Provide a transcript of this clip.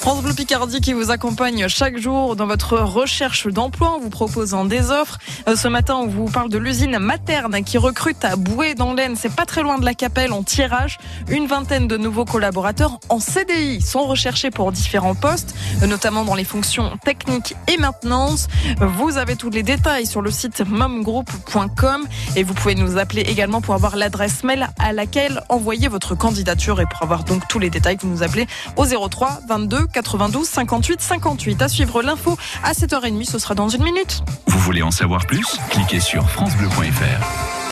France Bleu Picardie qui vous accompagne chaque jour dans votre recherche d'emploi en vous proposant des offres. Euh, ce matin, on vous parle de l'usine Materne qui recrute à Boué dans l'Aisne. C'est pas très loin de la Capelle en tirage. Une vingtaine de nouveaux collaborateurs en CDI sont recherchés pour différents postes, notamment dans les fonctions techniques et maintenance. Vous avez tous les détails sur le site momgroup.com et vous pouvez nous appeler également pour avoir l'adresse mail à laquelle envoyer votre candidature et pour avoir donc tous les détails, vous nous appelez au 03 22 92 58 58. À suivre l'info à 7h30, ce sera dans une minute. Vous voulez en savoir plus? Cliquez sur francebleu.fr.